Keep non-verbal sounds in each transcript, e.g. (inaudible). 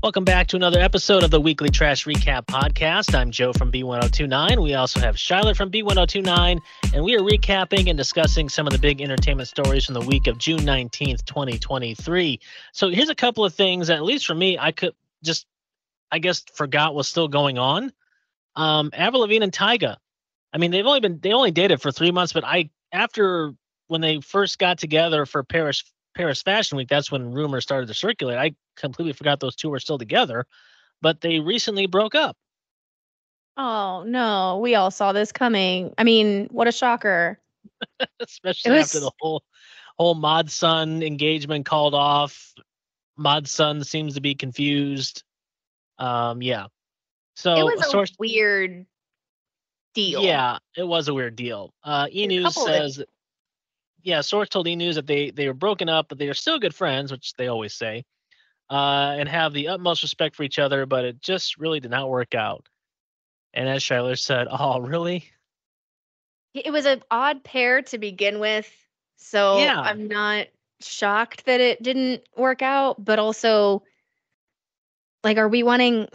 Welcome back to another episode of the Weekly Trash Recap Podcast. I'm Joe from B1029. We also have Charlotte from B1029, and we are recapping and discussing some of the big entertainment stories from the week of June 19th, 2023. So here's a couple of things, at least for me, I could just, I guess, forgot was still going on. Um, Avril Lavigne and Tyga. I mean, they've only been, they only dated for three months, but I, after when they first got together for Paris Paris Fashion Week, that's when rumors started to circulate. I completely forgot those two were still together, but they recently broke up. Oh no, we all saw this coming. I mean, what a shocker. (laughs) Especially was... after the whole whole Mod Sun engagement called off. Mod Sun seems to be confused. Um, yeah. So it was a source... weird deal. Yeah, it was a weird deal. Uh, E News says yeah, source told E News that they they were broken up, but they are still good friends, which they always say, uh, and have the utmost respect for each other. But it just really did not work out. And as Shyler said, (laughs) "Oh, really?" It was an odd pair to begin with, so yeah. I'm not shocked that it didn't work out. But also, like, are we wanting?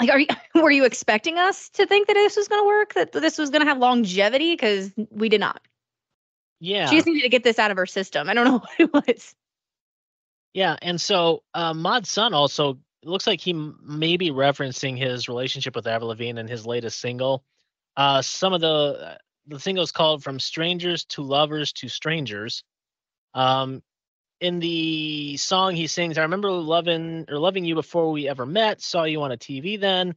Like, are you (laughs) were you expecting us to think that this was going to work? That this was going to have longevity? Because we did not. Yeah, she just needed to get this out of her system. I don't know (laughs) what it was. Yeah, and so uh, Mod Sun also looks like he may be referencing his relationship with Avril Lavigne in his latest single. Uh, some of the the single is called "From Strangers to Lovers to Strangers." Um, in the song he sings, I remember loving or loving you before we ever met, saw you on a TV then.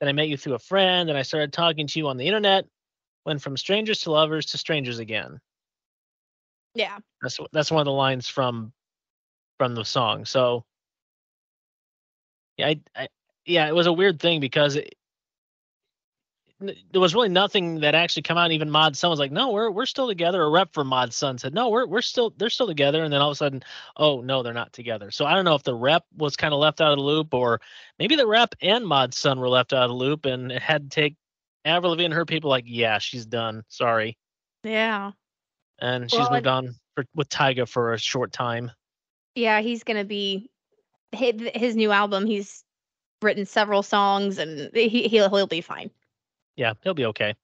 Then I met you through a friend, and I started talking to you on the internet. Went from strangers to lovers to strangers again. Yeah. That's that's one of the lines from from the song. So yeah, I, I yeah, it was a weird thing because it, there was really nothing that actually come out. Even Mod Sun was like, "No, we're we're still together." A rep for Mod Sun said, "No, we're we're still they're still together." And then all of a sudden, oh no, they're not together. So I don't know if the rep was kind of left out of the loop, or maybe the rep and Mod Sun were left out of the loop, and it had to take Avril Lavigne and her people like, "Yeah, she's done. Sorry." Yeah. And she's well, moved on for, with Tyga for a short time. Yeah, he's gonna be his, his new album. He's written several songs, and he he'll he'll be fine. Yeah, he'll be okay.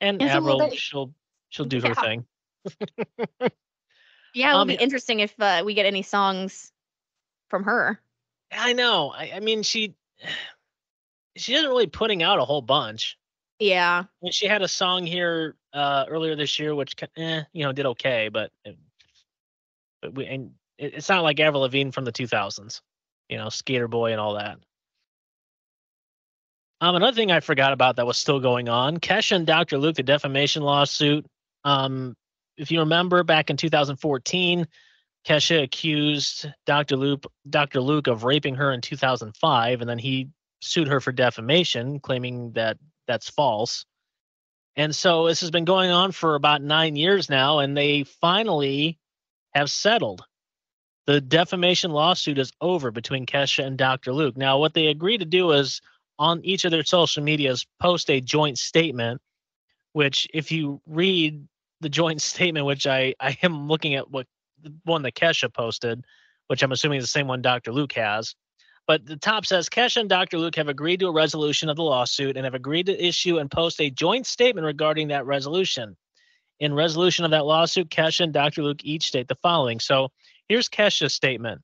And Avril, she'll she'll do her thing. (laughs) yeah, it'll um, be interesting if uh, we get any songs from her. I know. I, I mean, she (sighs) she isn't really putting out a whole bunch. Yeah. Mean, she had a song here uh, earlier this year, which eh, you know did okay, but but we and it, it's not like Avril Lavigne from the 2000s, you know, Sk8er Boi and all that. Um, another thing I forgot about that was still going on: Kesha and Dr. Luke, the defamation lawsuit. Um, if you remember, back in 2014, Kesha accused Dr. Luke, Dr. Luke of raping her in 2005, and then he sued her for defamation, claiming that that's false. And so this has been going on for about nine years now, and they finally have settled. The defamation lawsuit is over between Kesha and Dr. Luke. Now, what they agreed to do is on each of their social medias post a joint statement which if you read the joint (laughs) statement which i i am looking at what the one that kesha posted which i'm assuming is the same one dr luke has. But the top says kesha and dr luke have agreed to a resolution of the lawsuit and have agreed to issue and post a joint statement regarding that resolution. In resolution of that lawsuit kesha and dr luke each state the following. So here's kesha's statement.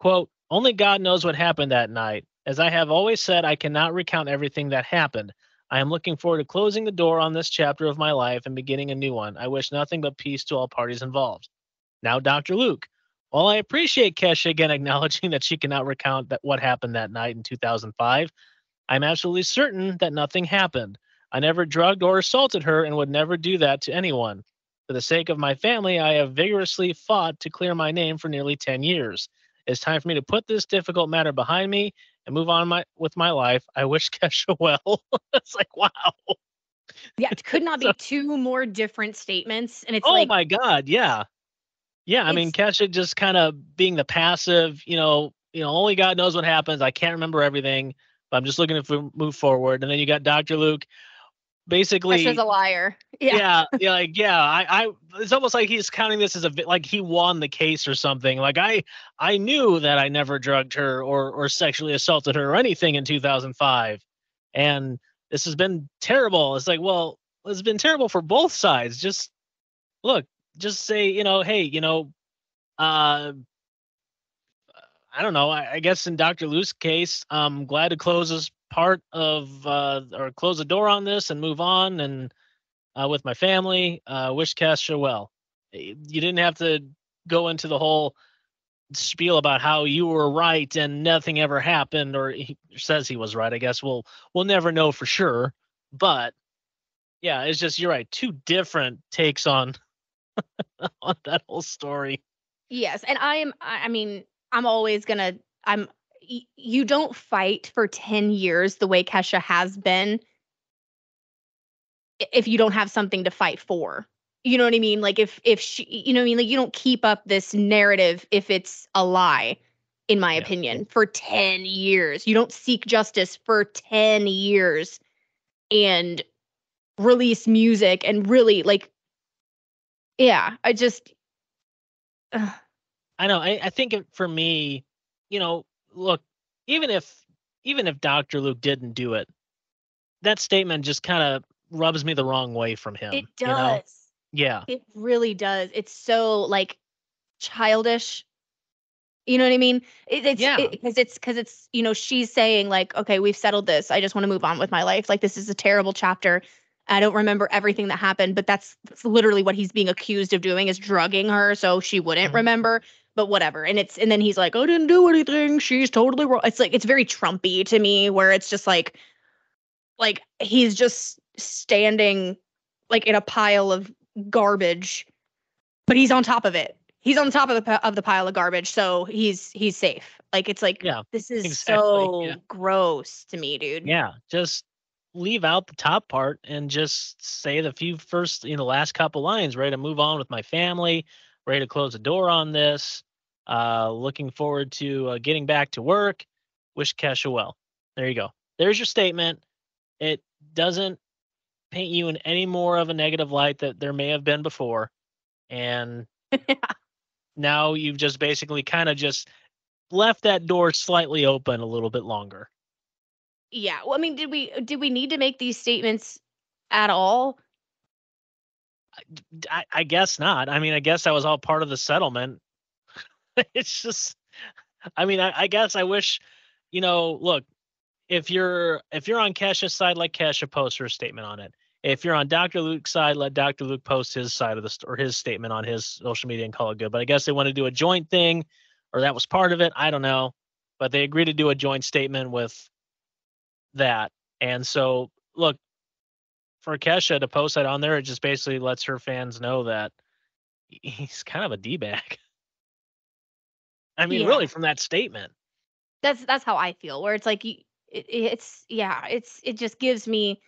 Quote only god knows what happened that night as I have always said, I cannot recount everything that happened. I am looking forward to closing the door on this chapter of my life and beginning a new one. I wish nothing but peace to all parties involved. Now, Dr. Luke. While I appreciate Kesha again (laughs) acknowledging that she cannot recount that what happened that night in 2005, I'm absolutely certain that nothing happened. I never drugged or assaulted her and would never do that to anyone. For the sake of my family, I have vigorously fought to clear my name for nearly 10 years. It's time for me to put this difficult matter behind me and move on my with my life. I wish (laughs) Kesha well. (laughs) it's like wow. Yeah, it could not (laughs) be so, two more different statements. And it's oh like, my god, yeah, yeah. I mean, Kesha just kind of being the passive, you know, you know, only God knows what happens. I can't remember everything, but I'm just looking to move forward. And then you got Dr. Luke. Basically Kesha's a liar. (laughs) Yeah. yeah, yeah, like yeah. I, I, it's almost like he's counting this as a like he won the case or something. Like I, I knew that I never drugged her or or sexually assaulted her or anything in 2005, and this has been terrible. It's like, well, it's been terrible for both sides. Just look, just say, you know, hey, you know, uh, I don't know. I, I guess in Dr. Luke's case, I'm glad to close this part of uh, or close the door on this and move on and uh, with my family. Uh, wish Kesha well. You didn't have to go into the whole spiel about how you were right and nothing ever happened, or he says he was right. I guess we'll we'll never know for sure. But yeah, it's just you're right. Two different takes on (laughs) on that whole story. Yes, and I am. I mean, I'm always gonna. I'm. You don't fight for ten years the way Kesha has been if you don't have something to fight for. You know what I mean? Like if if she, you know what I mean? Like you don't keep up this narrative if it's a lie. In my yeah. opinion, for 10 years. You don't seek justice for 10 years and release music and really like yeah i just uh. i know I, I think for me you know look even if even if dr luke didn't do it that statement just kind of rubs me the wrong way from him it does you know? yeah it really does it's so like childish you know what I mean? It, it's yeah. because it, it's because it's you know she's saying like okay we've settled this I just want to move on with my life like this is a terrible chapter I don't remember everything that happened, but that's, that's literally what he's being accused of doing is drugging her so she wouldn't mm-hmm. remember. But whatever. And it's and then he's like, I didn't do anything. She's totally wrong. It's like it's very Trumpy to me, where it's just like like he's just standing like in a pile of garbage, but he's on top of it. He's on top of the of the pile of garbage, so he's he's safe. Like it's like yeah, this is exactly, so yeah. gross to me, dude. Yeah, just leave out the top part and just say the few first, you know, last couple lines, ready to move on with my family, ready to close the door on this. Uh, looking forward to uh, getting back to work. Wish Kesha well. There you go. There's your statement. It doesn't paint you in any more of a negative light that there may have been before. And (laughs) yeah. now you've just basically kind of just left that door slightly open a little bit longer. Yeah. Well, I mean, did we did we need to make these statements at all? I, I guess not. I mean, I guess that was all part of the settlement. (laughs) it's just, I mean, I, I guess I wish, you know, look, if you're if you're on Kesha's side, let Kesha post her statement on it. If you're on Dr. Luke's side, let Dr. Luke post his side of the or his statement on his social media and call it good. But I guess they want to do a joint thing, or that was part of it. I don't know, but they agreed to do a joint statement with that. And so, look, for Kesha to post that on there, it just basically lets her fans know that he's kind of a d bag. I mean, yeah. really, from that statement. That's that's how I feel. Where it's like, it, it's yeah, it's it just gives me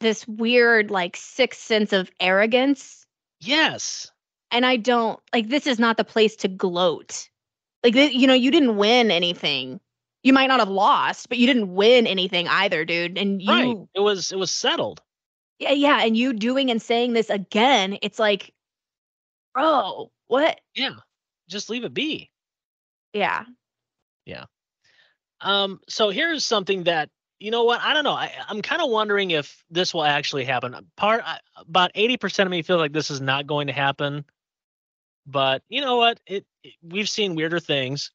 this weird like sixth sense of arrogance. Yes. And I don't like this is not the place to gloat. Like you know, you didn't win anything you might not have lost, but you didn't win anything either, dude. And you right. it was it was settled. Yeah, yeah. And you doing and saying this again, it's like, bro, what? Yeah. Just leave it be. Yeah. Yeah. Um, so here's something that you know what I don't know. I, I'm kind of wondering if this will actually happen. Part about 80% of me feel like this is not going to happen. But you know what? It, it we've seen weirder things.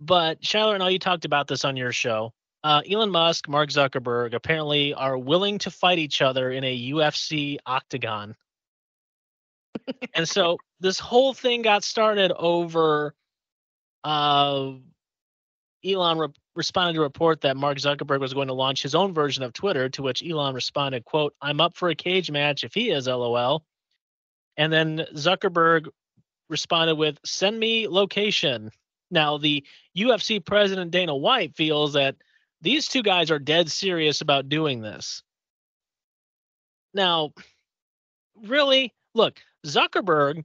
But Shyler, I know you talked about this on your show. Uh, Elon Musk, Mark Zuckerberg apparently are willing to fight each other in a UFC octagon. (laughs) and so this whole thing got started over uh, Elon re- responded to a report that Mark Zuckerberg was going to launch his own version of Twitter, to which Elon responded, quote, I'm up for a cage match if he is, lol. And then Zuckerberg responded with, send me location. Now, the UFC president Dana White feels that these two guys are dead serious about doing this. Now, really, look, Zuckerberg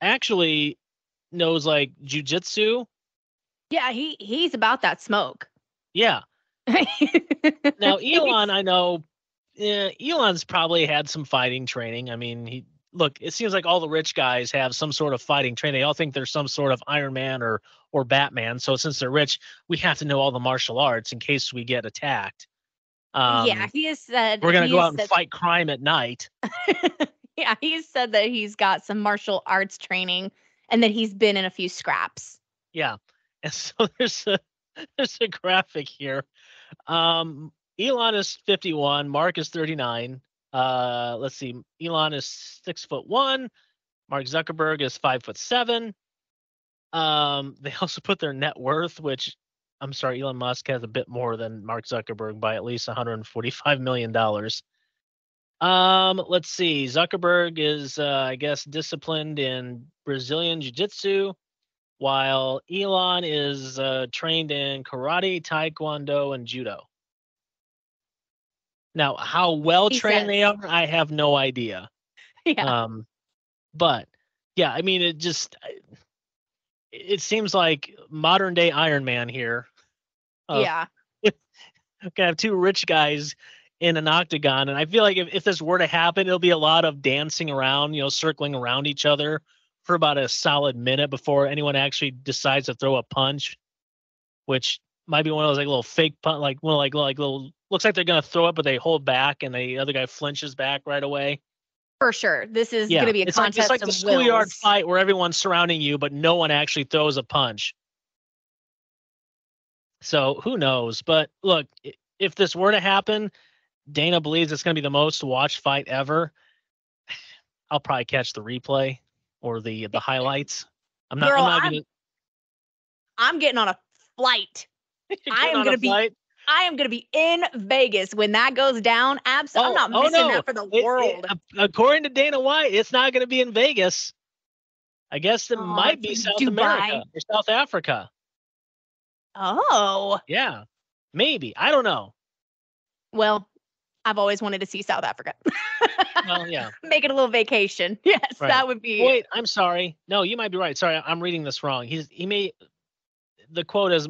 actually knows like jujitsu. Yeah, he he's about that smoke. Yeah. (laughs) now, Elon, I know yeah, Elon's probably had some fighting training. I mean, he look. It seems like all the rich guys have some sort of fighting training. They all think they're some sort of Iron Man or or Batman. So since they're rich, we have to know all the martial arts in case we get attacked. Um, yeah, he has said we're gonna go has out and said- fight crime at night. (laughs) yeah, he said that he's got some martial arts training and that he's been in a few scraps. Yeah. (laughs) And so there's a there's a graphic here. Um Elon is 51, Mark is 39. Uh let's see, Elon is six foot one, Mark Zuckerberg is five foot seven. Um, they (laughs) also put their net worth, which I'm sorry, Elon Musk has a bit more than Mark Zuckerberg by at least 145 million dollars. Um, let's see. Zuckerberg is, uh, I guess, disciplined in Brazilian Jiu-Jitsu, while Elon is uh, trained in karate, taekwondo, and judo. Now, how well trained they are, I have no idea. (laughs) yeah. Um, but yeah, I mean, it just it seems like modern day Iron Man here. uh, yeah. (laughs) Gonna have two rich guys in an octagon, and I feel like if, if this were to happen, it'll be a lot of dancing around, you know, circling around each other for about a solid minute before anyone actually decides to throw a punch, which might be one of those like little fake punch, like one of like like little looks like they're gonna throw it, but they hold back, and the other guy flinches back right away. For sure. This is Yeah, going to be a it's like contest it's like the schoolyard fight where everyone's surrounding you, but no one actually throws a punch. So who knows? But look, if this were to happen, Dana believes it's going to be the most watched fight ever. I'll probably catch the replay or the the highlights. I'm not. Girl, I'm not gonna. I'm getting on a flight. (laughs) I am gonna be fight. I am going to be in Vegas when that goes down. Absolutely. Oh, I'm not oh, missing no. that for the It- it- world. a- according to Dana White, it's not going to be in Vegas. I guess it Oh, might be South in America or South Africa. oh. Yeah, maybe. I don't know. Well, I've always wanted to see South Africa. Well, yeah. (laughs) Make it a little vacation. (laughs) Yes, Right. that would be Wait, I'm sorry. No, you might be right. Sorry, I'm reading this wrong. He's he may the quote is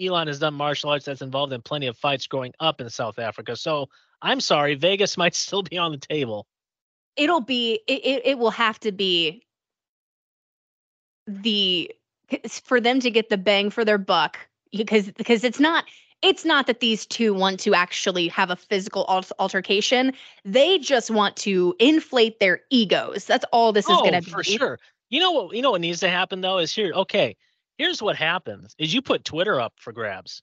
Elon has done martial arts that's involved in plenty of fights growing up in South Africa. So I'm sorry, Vegas (laughs) might still be on the table. it'll be it, it, it will have to be The for them to get the bang for their buck because because it's not it's not that these two want to actually have a physical al- altercation they just want to inflate their egos that's all this is oh, going to be for sure. You know what? You know what needs to happen though is here. Okay, here's what happens: is you put Twitter up for grabs.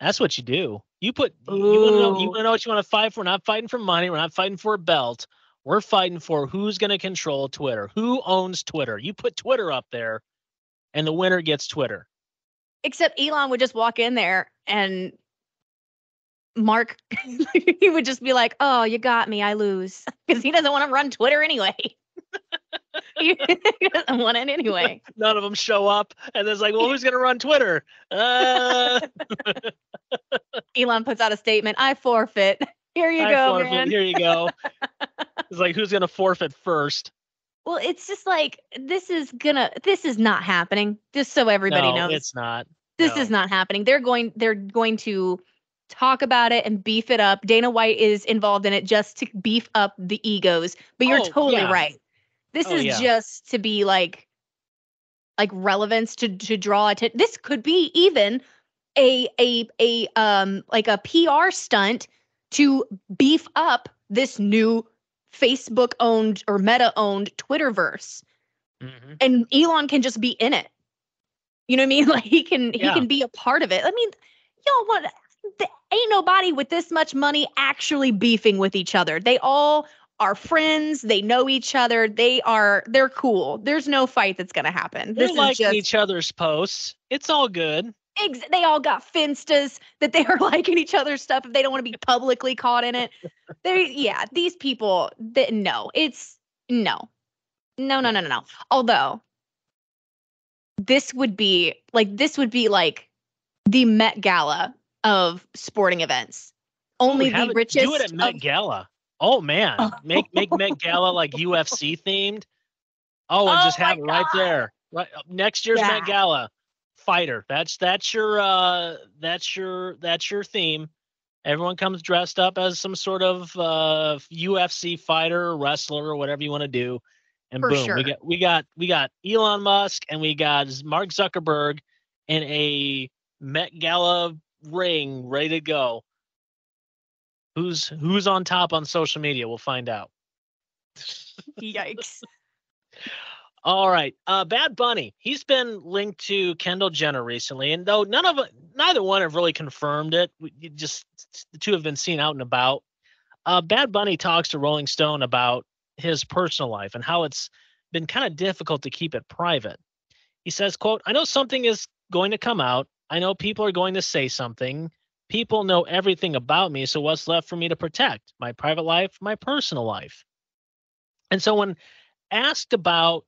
That's what you do. You put you want to know you want to know what you want to fight for. We're not fighting for money. We're not fighting for a belt. We're fighting for who's going to control Twitter. Who owns Twitter? You put Twitter up there, and the winner gets Twitter. Except elon would just walk in there and mark (laughs) he would just be like oh you got me i lose (laughs) because he doesn't want to run twitter anyway (laughs) he doesn't want it anyway None of them show up, and it's like, well, who's going to run Twitter? Uh, elon puts out a statement i forfeit here you I go forfeit. man Here you go. it's like, who's going to forfeit first? well it's just like this is gonna this is not happening just so everybody no, knows it's not. This is not happening they're going they're going to talk about it and beef it up dana white is involved in it just to beef up the egos but you're Oh, totally yeah. right this Oh, is yeah. just to be like like relevance to to draw attention this could be even a a a um like a pr stunt to beef up this new facebook owned or meta owned twitterverse Mhm. and Elon can just be in it. You know what I mean? (laughs) Like he can Yeah. he can be a part of it. I mean, y'all want ain't nobody with this much money actually beefing with each other. They all are friends. They know each other. They are they're cool. There's no fight that's gonna happen. They're This is liking just each other's posts. It's all good. ex- they all got finstas that they are (laughs) liking each other's stuff if they don't want to be publicly caught in it. (laughs) They yeah, these people that no, it's no. No, no, no, no, no. Although this would be like this would be like the Met Gala of sporting events. Only Ooh, have the it- richest Do it at Met of- Gala. Oh man, Oh. (laughs) make make Met Gala like UFC themed. Oh, and Oh just have it right God. there. Right uh, next year's Yeah. Met Gala fighter. That's that's your uh that's your that's your theme. Everyone comes dressed up as some sort of uh, UFC fighter, or wrestler, or whatever you want to do, and For boom, sure. we got we got we got Elon Musk and we got Mark Zuckerberg in a Met Gala ring, ready to go. Who's who's on top on social media? We'll find out. Yikes. (laughs) All right. Uh Bad Bunny. He's been linked to Kendall Jenner recently, and though none of it, neither one have really confirmed it. We just the two have been seen out and about. Uh Bad Bunny talks to Rolling Stone about his personal life and how it's been kind of difficult to keep it private. He says, quote, I know something is going to come out. I know people are going to say something. People know everything about me, so what's left for me to protect? My private life, my personal life. And so when asked about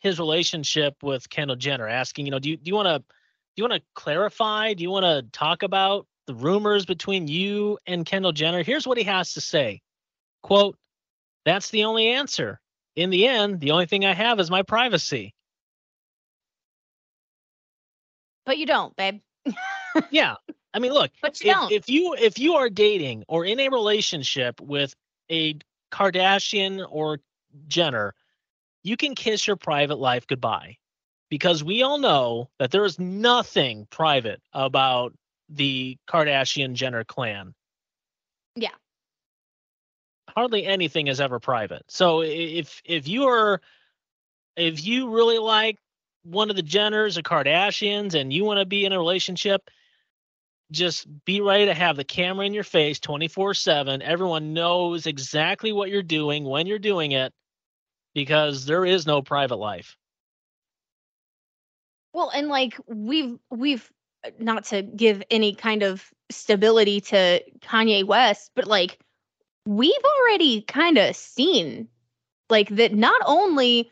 his relationship with Kendall Jenner, asking, you know, do you do you want to do you want to clarify? Do you want to talk about the rumors between you and Kendall Jenner? Here's what he has to say. Quote, that's the only answer. In the end, the only thing I have is my privacy. But you don't, babe. (laughs) Yeah. I mean, look, But you if, don't. if you if you are dating or in a relationship with a Kardashian or Jenner, you can kiss your private life goodbye because we all know that there is nothing private about the Kardashian Jenner clan. Yeah. Hardly anything is ever private. So if if you are if you really like one of the Jenners or Kardashians and you want to be in a relationship, just be ready to have the camera in your face 24 7. Everyone knows exactly what you're doing when you're doing it because there is no private life. Well, and like we've we've uh, not to give any kind of stability to Kanye West, but like we've already kind of seen like that not only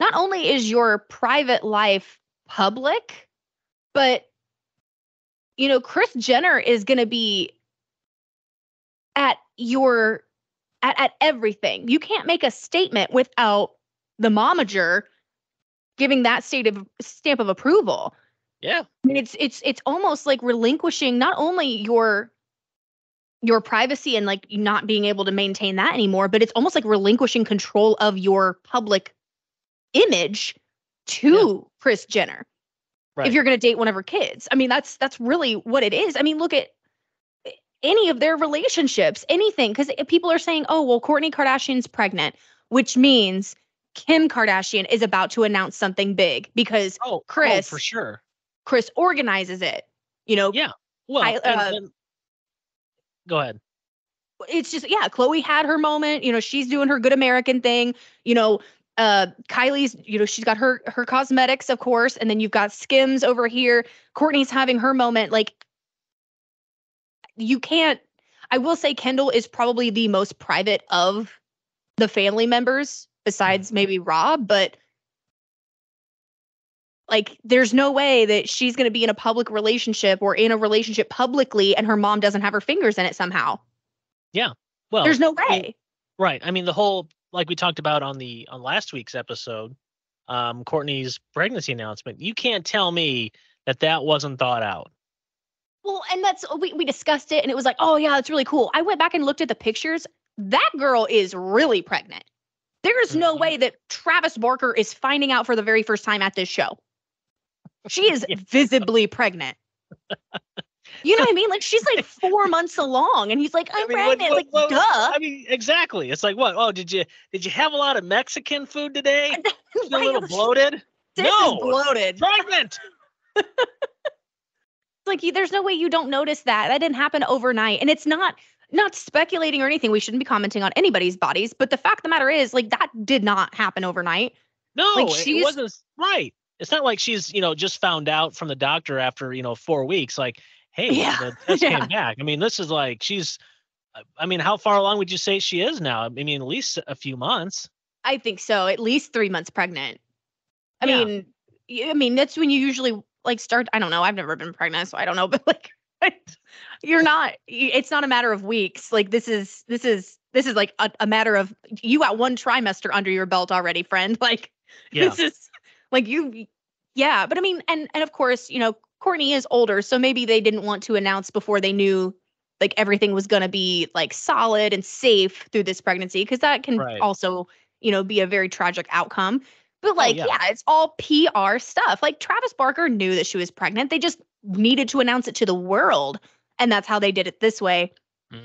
not only is your private life public, but you know, Kris Jenner is going to be at your at, at everything. You can't make a statement without the momager giving that state of stamp of approval. Yeah. I mean, it's it's it's almost like relinquishing not only your your privacy and like not being able to maintain that anymore, but it's almost like relinquishing control of your public image to Kris Jenner. Right. If you're going to date one of her kids, I mean, that's that's really what it is. I mean, look at any of their relationships, anything, because people are saying, "Oh, well, Kourtney Kardashian's pregnant," which means Kim Kardashian is about to announce something big because Oh, oh, Kris. for sure. Kris organizes it. You know, Yeah. Well, I, and- uh, and- go ahead. it's just yeah, Khloé had her moment. You know, she's doing her good American thing. You know, uh Kylie's, you know, she's got her her cosmetics, of course, and then you've got Skims over here. Kourtney's having her moment. Like you can't I will say Kendall is probably the most private of the family members besides maybe Rob, but like there's no way that she's going to be in a public relationship or in a relationship publicly and her mom doesn't have her fingers in it somehow. Yeah. Well, There's no I mean, way. Right. I mean, the whole like we talked about on the on last week's episode, um, Kourtney's pregnancy announcement. You can't tell me that that wasn't thought out. Well, and that's we, we discussed it and it was like, oh yeah, that's really cool. I went back and looked at the pictures. That girl is really pregnant. There is no Mhm. way that Travis Barker is finding out for the very first time at this show. She is (laughs) visibly pregnant. (laughs) You know what I mean? Like she's like four months along, and he's like, "I'm I mean, pregnant." what- like, what- duh. I mean, exactly. It's like what? Oh, did you did you have a lot of Mexican food today? (laughs) Feel a little bloated? No, bloated. pregnant. like you, there's no way you don't notice that that didn't happen overnight and it's not not speculating or anything we shouldn't be commenting on anybody's bodies but the fact of the matter is like that did not happen overnight No, Like, it wasn't right. It's not like she's you know just found out from the doctor after you know four weeks. Like, hey, Yeah, the test (laughs) yeah. came back. I mean, this is like she's. Uh, I mean, how far along would you say she is now? I mean, at least a few months. i think so at least three months pregnant i Yeah. mean i mean that's when you usually like start i don't know i've never been pregnant so i don't know (laughs) but like you're not it's not a matter of weeks like this is this is this is like a, a matter of you got one trimester under your belt already friend (laughs) like Yeah. this is like you yeah but i mean and and of course you know kourtney is older so maybe they didn't want to announce before they knew like everything was going to be like solid and safe through this pregnancy because that can Right. also, you know, be a very tragic outcome. But oh, like, yeah. yeah. it's all PR stuff. Like Travis Barker knew that she was pregnant. They just needed to announce it to the world. And that's how they did it this way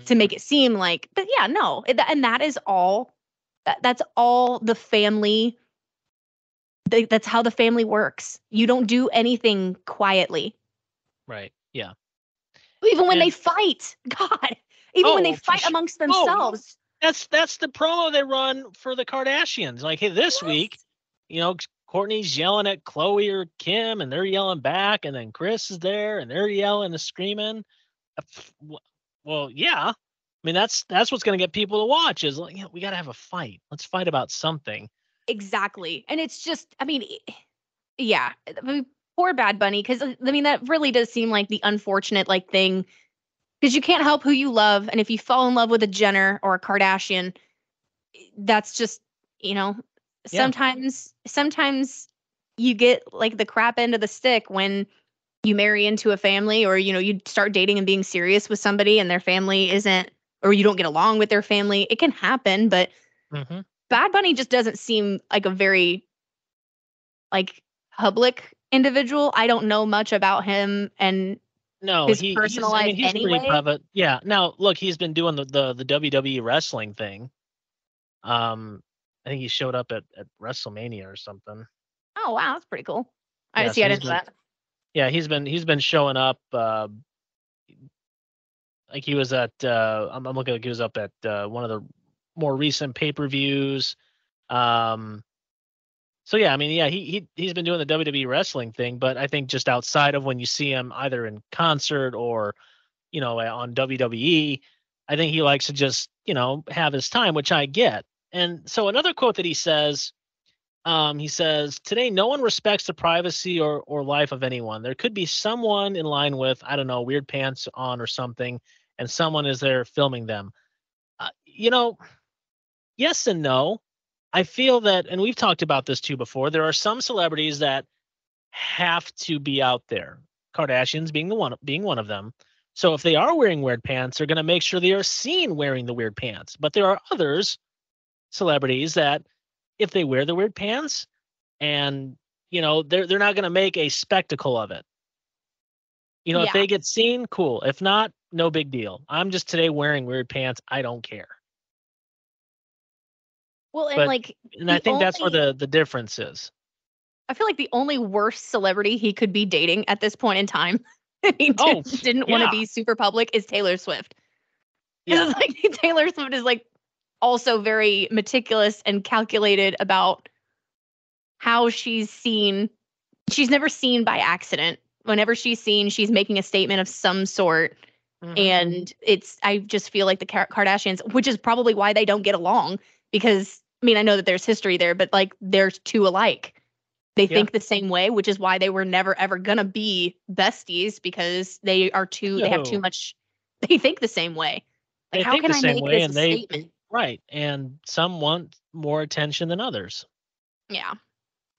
to make it mm-hmm. seem like, but yeah, no. And that is all, that, that's all the family, they, that's how the family works. You don't do anything quietly. Right. Yeah. Even when they fight, (laughs) God, even when Oh, they fight su- amongst Oh, themselves. That's that's the promo they run for the Kardashians. Like, hey, this week, you know, Kourtney's yelling at Khloé or Kim, and they're yelling back, and then Kris is there, and they're yelling and screaming. Uh, Well, yeah. I mean, that's that's what's going to get people to watch. Is like, yeah, we got to have a fight. Let's fight about something. Exactly. And it's just, I mean, yeah, I mean, poor Bad Bunny, because I mean, that really does seem like the unfortunate like thing. Because you can't help who you love. And if you fall in love with a Jenner or a Kardashian, that's just, you know, Yeah. sometimes, sometimes you get like the crap end of the stick when you marry into a family or, you know, you start dating and being serious with somebody and their family isn't, or you don't get along with their family. It can happen, but hmm Bad Bunny just doesn't seem like a very like public individual. I don't know much about him and No, His he, personal he's, I mean, life he's pretty anyway? private. Yeah. Now, look, he's been doing the, the the WWE wrestling thing. Um, I think he showed up at at WrestleMania or something. oh wow, that's pretty cool. I Yeah, see so I didn't been- that. Yeah, he's been he's been showing up. Uh, like he was at uh, I'm, I'm looking like he was up at uh, one of the more recent pay per views. Um, so yeah, I mean, yeah, he he he's been doing the WWE wrestling thing, but I think just outside of when you see him either in concert or, you know, on WWE, I think he likes to just you know have his time, which I get. And so another quote that he says um, he says, Today, no one respects the privacy or, or life of anyone. There could be someone in line with, I don't know, weird pants on or something, and someone is there filming them. Uh, you know, yes and no. I feel that, and we've talked about this too before, there are some celebrities that have to be out there. Kardashians being the one being one of them. So if they are wearing weird pants, they're going to make sure they are seen wearing the weird pants. But there are others, celebrities, that if they wear the weird pants and you know they're they're not going to make a spectacle of it you know if they get seen cool if not no big deal i'm just today wearing weird pants i don't care Well, and but like and i think that's where the the difference is I feel like the only worst celebrity he could be dating at this point in time, (laughs) he Oh, did, didn't want to be super public, is Taylor Swift. yeah (laughs) like Taylor Swift is like also very meticulous and calculated about how she's seen. She's never seen by accident. Whenever she's seen, she's making a statement of some sort. Mhm. And it's, I just feel like the Kardashians, which is probably why they don't get along because, I mean, I know that there's history there, but like they're two alike. They Yeah. think the same way, which is why they were never ever gonna be besties because they are too, they have too much, (laughs) they think the same way. They Like, how think can the I same make way this and a they- statement? right and some want more attention than others Yeah.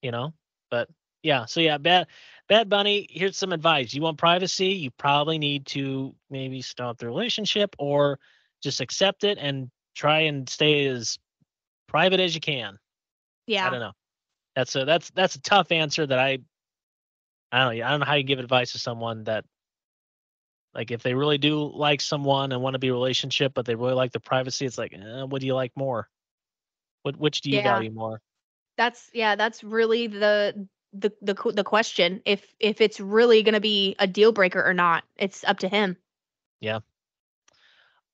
you know but yeah so yeah bad bad bunny here's some advice you want privacy you probably need to maybe stop the relationship or just accept it and try and stay as private as you can Yeah. i don't know that's a that's that's a tough answer that i i don't know i don't know how you give advice to someone that like if they really do like someone and want to be a relationship but they really like the privacy it's like eh, what do you like more what which do you Yeah. value more That's yeah, that's really the the the the question. If if it's really going to be a deal breaker or not, it's up to him. Yeah.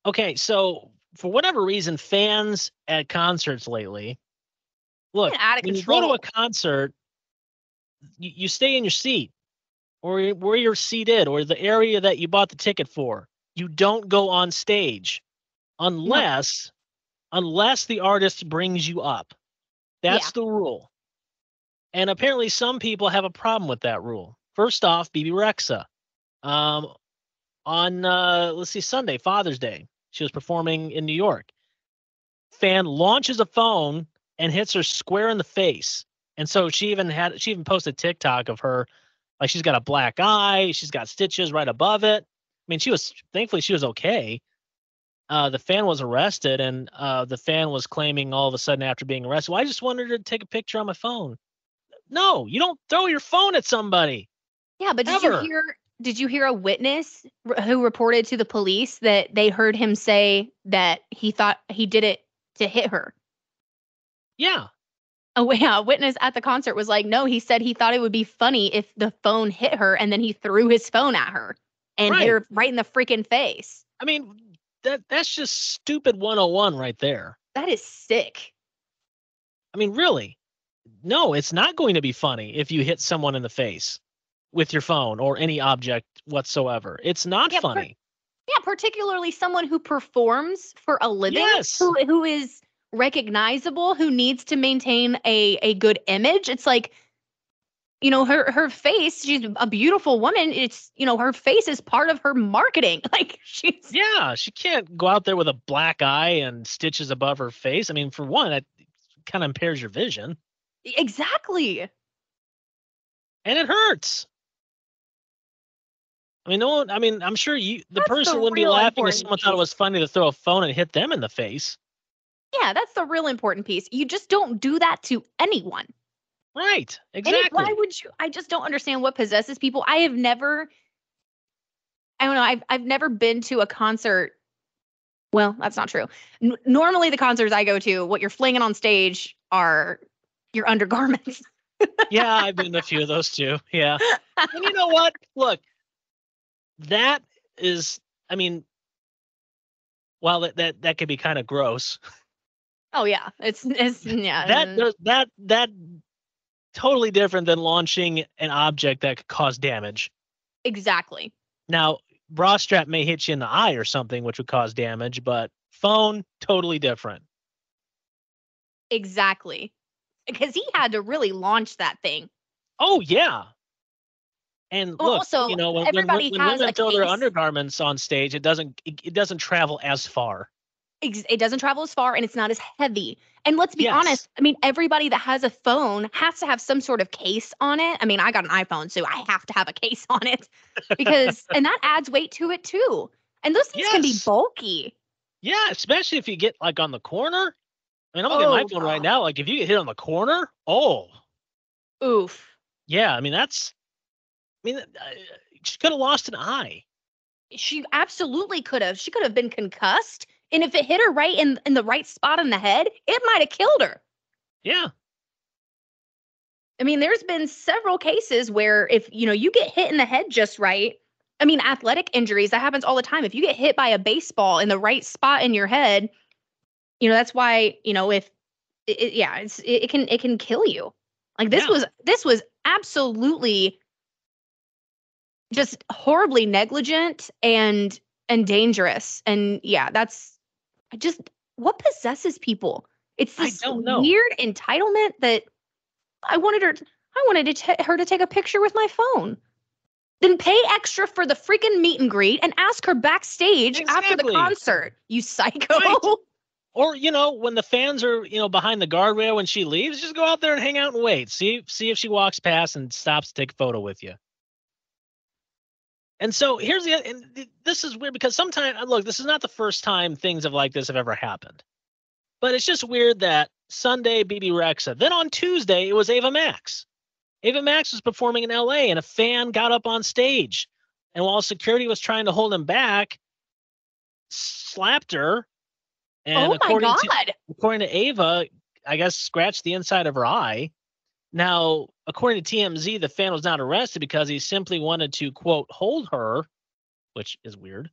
Okay, so for whatever reason, fans at concerts lately, look, out of when you go to a concert, you, you stay in your seat or where you're seated or the area that you bought the ticket for. You don't go on stage unless unless the artist brings you up. That's the rule. And apparently some people have a problem with that rule. First off, Bebe Rexha. Um on uh let's see Sunday, Father's Day. She was performing in New York. Fan launches a phone and hits her square in the face. And so she even had she even posted TikTok of her like she's got a black eye, she's got stitches right above it. I mean, she was thankfully she was okay. Uh, the fan was arrested, and uh, the fan was claiming all of a sudden after being arrested, well, I just wanted to take a picture on my phone. No, you don't throw your phone at somebody. Yeah, but did Ever. you hear? Did you hear a witness r- who reported to the police that they heard him say that he thought he did it to hit her? Yeah, Oh (laughs) yeah, a witness at the concert was like, no, he said he thought it would be funny if the phone hit her, and then he threw his phone at her and Right. hit her right in the freaking face. I mean that that's just stupid 101 right there. That is sick. I mean, really, no, it's not going to be funny if you hit someone in the face with your phone or any object whatsoever. It's not Yeah, per- funny. Yeah, particularly someone who performs for a living, Yes. who who is recognizable, who needs to maintain a a good image. It's like, you know, her her face. She's a beautiful woman. It's you know, her face is part of her marketing. (laughs) Like she's Yeah, she can't go out there with a black eye and stitches above her face. I mean, for one, that kind of impairs your vision exactly. and it hurts. I mean, no one, I mean, I'm sure you, the That's the person wouldn't be laughing if someone thought it was funny to throw a phone and hit them in the face. Yeah, that's the real important piece. You just don't do that to anyone. Right. Exactly. it- why would you? I just don't understand what possesses people. I have never, I don't know. I've I've never been to a concert. Well, that's not true. N- normally, the concerts I go to, what you're flinging on stage are your (laughs) undergarments. yeah, I've been to a few of those too. Yeah. And you know what? Look, that is, I mean, while that that, that could be kind of gross, oh yeah, it's it's (laughs) yeah. that does that that totally different than launching an object that could cause damage. exactly. Now, bra strap may hit you in the eye or something, which would cause damage, but phone totally different. Exactly. Because he had to really launch that thing. Oh yeah. And Well, look, also, you know, when, when, everybody when has women throw their undergarments on stage, it doesn't it, it doesn't travel as far. It doesn't travel as far and it's not as heavy. And let's be Yes. honest, I mean, everybody that has a phone has to have some sort of case on it. I mean, I got an iPhone, so I have to have a case (laughs) on it because, (laughs) and that adds weight to it too. And those things can be bulky. Yeah, especially if you get like on the corner. I mean, I'm looking at Oh, my phone right now. Like if you get hit on the corner, oh Oof. yeah. I mean, that's. I mean, uh, she could have lost an eye. She absolutely could have. She could have been concussed. And if it hit her right in, in the right spot in the head, it might have killed her. Yeah, I mean, there's been several cases where if you know you get hit in the head just right. I mean, athletic injuries that happens all the time. If you get hit by a baseball in the right spot in your head, you know that's why you know if it, it- yeah, it's it, it can it can kill you. Like this Yeah. was this was absolutely just horribly negligent and and dangerous. And yeah, that's I just what possesses people. It's this weird entitlement that I wanted her. I wanted to ta- her to take a picture with my phone. Then pay extra for the freaking meet and greet and ask her backstage after the concert. You psycho. Right. (laughs) or you know, when the fans are you know behind the guardrail when she leaves, just go out there and hang out and wait. See see if she walks past and stops to take a photo with you. And so here's the and this is weird because sometimes look, this is not the first time things of like this have ever happened. But it's just weird that Sunday Bebe Rexha, then on Tuesday it was Ava Max. Ava Max was performing in LA and a fan got up on stage. And while security was trying to hold him back, slapped her. And oh my according god. to according to Ava, I guess scratched the inside of her eye. Now, according to TMZ, the fan was not arrested because he simply wanted to quote hold her, which is weird.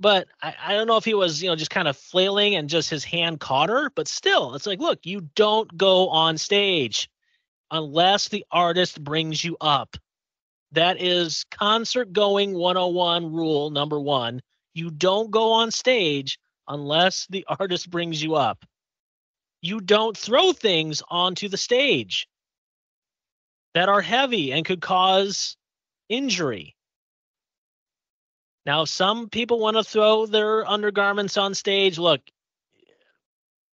But I, I don't know if he was, you know, just kind of flailing and just his hand caught her. But still, it's like, look, you don't go on stage unless the artist brings you up. That is concert going 101 rule number one. You don't go on stage unless the (laughs) artist brings you up. You don't throw things onto the stage that are heavy and could cause injury. Now, some people want to throw their undergarments on stage. Look,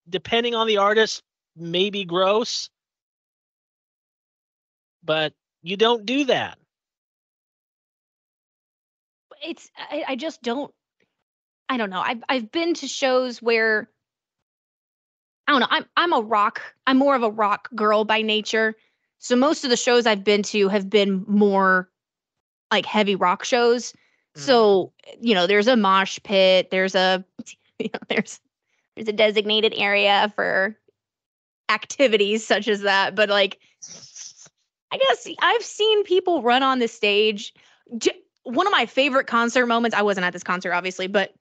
depending on the artist, may be gross, but you don't do that. it's I, I just don't I don't know. I've I've been to shows where I don't know. I'm I'm a rock. I'm more of a rock girl by nature. So most of the shows I've been to have been more like heavy rock shows. Mm. So you know, there's a mosh pit. There's a (laughs) you know, there's there's a designated area for activities such as that. But like, I guess I've seen people run on the stage. One of my favorite concert moments. I wasn't at this concert, obviously, but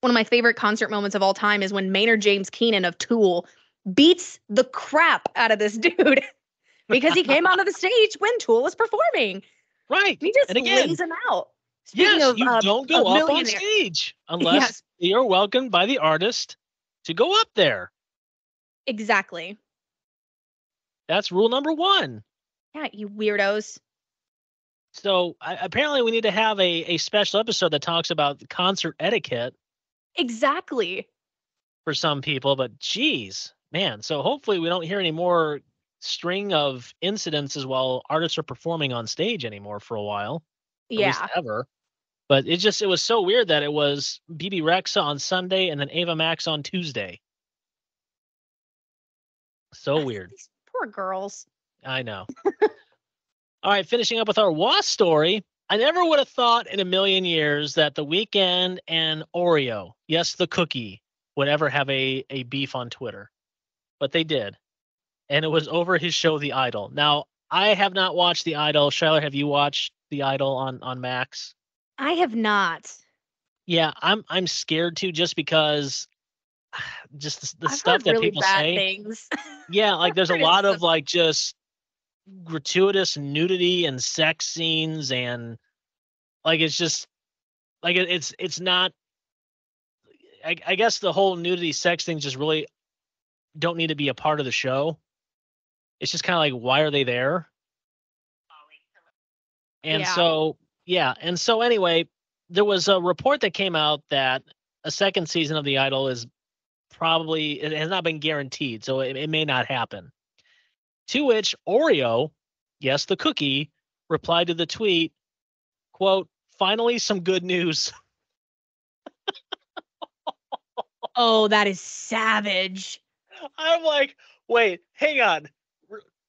one of my favorite concert moments of all time is when Maynard James Keenan of Tool beats the crap out of this (laughs) dude (laughs) because he came onto the stage when Tool was performing. Right. He just And again, lays him out. Speaking yes, of, you uh, don't go up on stage (laughs) unless Yes. you're welcomed by the artist to go up there. Exactly. That's rule number one. Yeah, you weirdos. So I, apparently, we need to have a, a special episode that talks about concert etiquette Exactly. for some people. But geez, man. So hopefully, we don't hear any more string of incidences while artists are performing on stage anymore for a while. at least Yeah. ever. But it just it was so weird that it was Bebe Rexha on Sunday and then Ava Max on Tuesday. So weird. These poor girls. I know. (laughs) All right, finishing up with our WAS story. I never would have thought in a million years that the Weeknd and Oreo, yes, the cookie, would ever have a, a beef on Twitter. But they did. And it was over his show, The Idol. Now, I have not watched The Idol. Shyler, have you watched The Idol on, on Max? I have not. Yeah, I'm I'm scared to just because (sighs) just the, the stuff that really people bad say. things. Yeah, like there's a (laughs) lot of like just gratuitous nudity and sex scenes and like it's just like it, it's it's not I, I guess the whole nudity sex thing just really don't need to be a part of the show. It's just kind of like why are they there? And Yeah. so yeah, and so anyway, there was a report that came out that a second season of The Idol is probably it has not been guaranteed, so it, it may not happen. To which Oreo, yes, the cookie, replied to the tweet, quote, finally some good news. (laughs) oh, that is savage. I'm like, wait, hang on.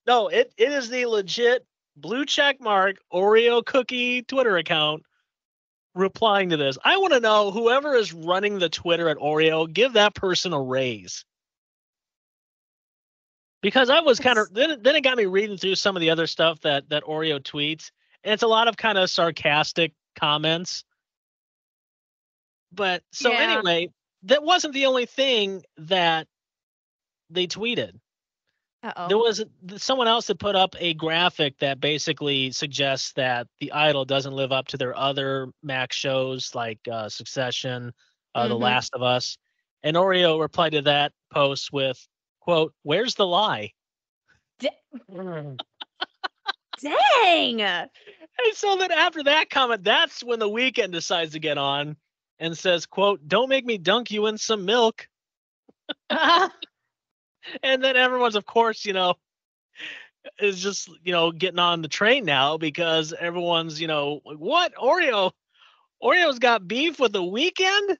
No, it, it is the legit blue check mark Oreo cookie Twitter account replying to this. I want to know whoever is running the Twitter at Oreo, give that person a raise. Because I was kind of then it- then it got me reading through some of the other stuff that that Oreo tweets, and it's a lot of kind of sarcastic comments. But so Yeah. anyway, that wasn't the only thing that they tweeted. Uh There was someone else that put up a graphic that basically suggests that the Idol doesn't live up to their other Max shows like uh, Succession, uh, The Mhm. Last of Us, and Oreo replied to that post with, "quote Where's the lie?" (laughs) Dang. And so then after that comment, that's when the Weeknd decides to get on and says, "quote Don't make me dunk you in some milk." (laughs) and then everyone's of course you know is just you know getting on the train now because everyone's you know like, what oreo oreo's got beef with the Weeknd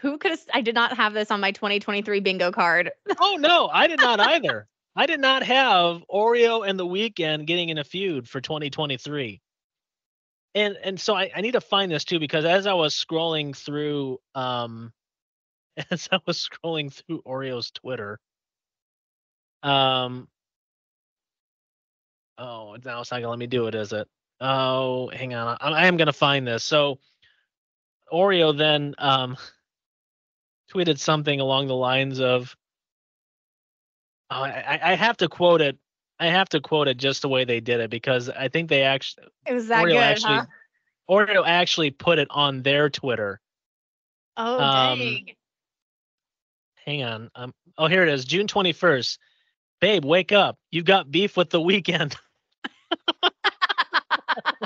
Who could have? I did not have this on my 2023 bingo card. (laughs) oh no i did not either i did not have oreo and the Weeknd getting in a feud for 2023 and and so I, I need to find this too because as i was scrolling through um (laughs) as i was scrolling through oreo's twitter um oh now it's not gonna let me do it is it oh hang on i, I am gonna find this so oreo then um (laughs) tweeted something along the lines of oh, I, I- have to quote it. I have to quote it just the way they did it because i think they actually It was that oreo good, actually huh? oreo actually put it on their twitter. Oh um, dang. hang on. Um oh here it is june 21st babe wake up. You've got beef with the Weeknd. (laughs) (laughs)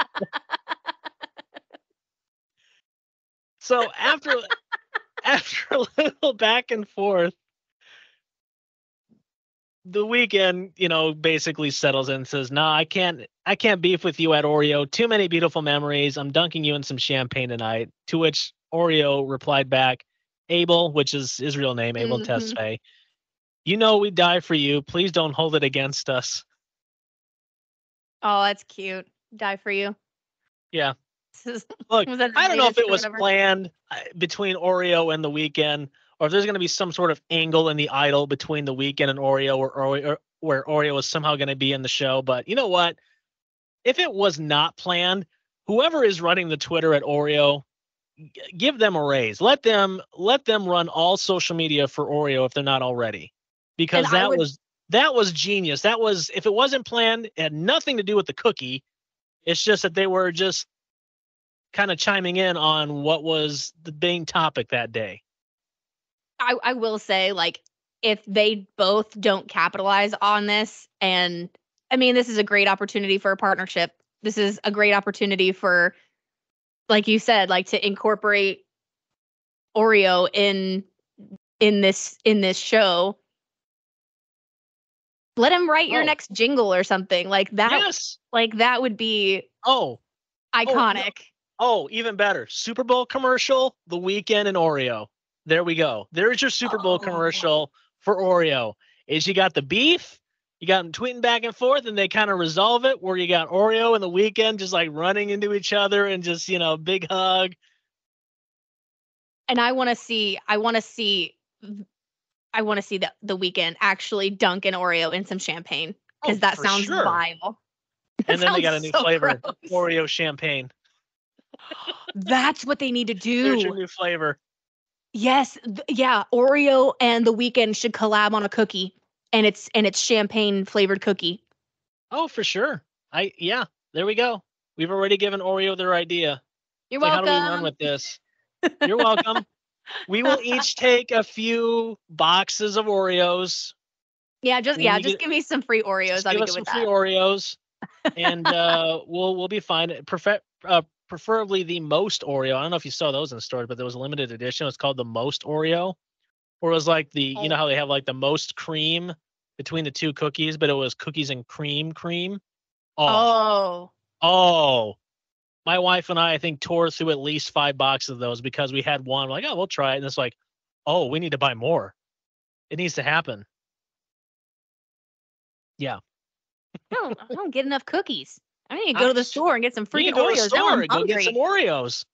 So after (laughs) after a little back and forth the Weeknd you know basically settles in and says no i can't I can't beef with you at Oreo. Too many beautiful memories. I'm dunking you in some champagne tonight. To which Oreo replied back, Abel, which is his real name, Abel Mhm. Tesfaye. You know we die for you. Please don't hold it against us. Oh, that's cute. Die for you. Yeah. (laughs) Look, I don't know if it was whatever? planned uh, between Oreo and the Weeknd, or if there's going to be some sort of angle in the idol between the Weeknd and Oreo, or Oreo, where Oreo is somehow going to be in the show. But you know what? If it was not planned, whoever is running the Twitter at Oreo, g- give them a raise. Let them let them run all social media for Oreo if they're not already, because And that would- was that was genius. That was if it wasn't planned, it had nothing to do with the cookie. It's just that they were just kind of chiming in on what was the main topic that day. I, I will say, like, if they both don't capitalize on this, and I mean, this is a great opportunity for a partnership. This is a great opportunity for, like you said, like to incorporate Oreo in in this in this show. Let him write your Oh. next jingle or something like that. yes. Like that would be Oh, oh iconic. oh, Oh, even better. Super Bowl commercial, the Weeknd and Oreo. There we go. There's your Super Bowl Oh. commercial for Oreo. Is you got the beef, you got them tweeting back and forth, and they kind of resolve it where you got Oreo and the Weeknd just like running into each other and just, you know, big hug. and I want to see I want to see I want to see the the Weeknd actually dunk an Oreo in some champagne because Oh, that sounds sure. vile. (laughs) And then they got a new so flavor, gross. Oreo champagne. That's what they need to There's your do. new flavor. Yes, th- yeah. Oreo and the Weeknd should collab on a cookie, and it's and it's champagne flavored cookie. Oh, for sure. I yeah, there we go. We've already given Oreo their idea. You're like, welcome. how do we run with this? (laughs) You're welcome. we will each take a few boxes of Oreos. yeah, just we yeah, just to- give me some free Oreos. I'll give be us some with free that. Oreos, and (laughs) uh, we'll we'll be fine. Prefer, uh, preferably the most Oreo. I don't know if you saw those in stores, but there was a limited edition. It was called the most Oreo, or it was like the you know Oh. how they have like the most cream between the two cookies, but it was cookies and cream cream. Oh. oh, Oh, my wife and I, I think, tore through at least five boxes of those because we had one. Like, oh, we'll try it. And it's like, oh, we need to buy more. It needs to happen. I don't, I don't get enough cookies. I need to I go to the store and get some freaking go to the store and go get some Oreos.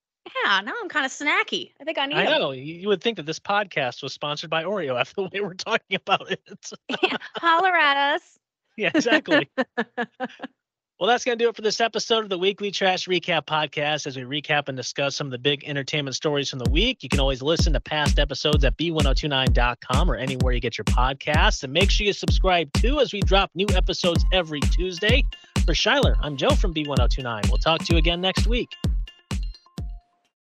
Yeah, now I'm kind of snacky. I think I need I know. You, you would think that this podcast was sponsored by Oreo after the way we're (laughs) talking about it. (laughs) Holler at us. yeah, exactly. (laughs) Well, that's going to do it for this episode of the Weekly Trash Recap Podcast. As we recap and discuss some of the big entertainment stories from the week, you can always listen to past episodes at b1029.com or anywhere you get your podcasts. And make sure you subscribe too as we drop new episodes every Tuesday. For Shyler, I'm Joe from B1029. We'll talk to you again next week.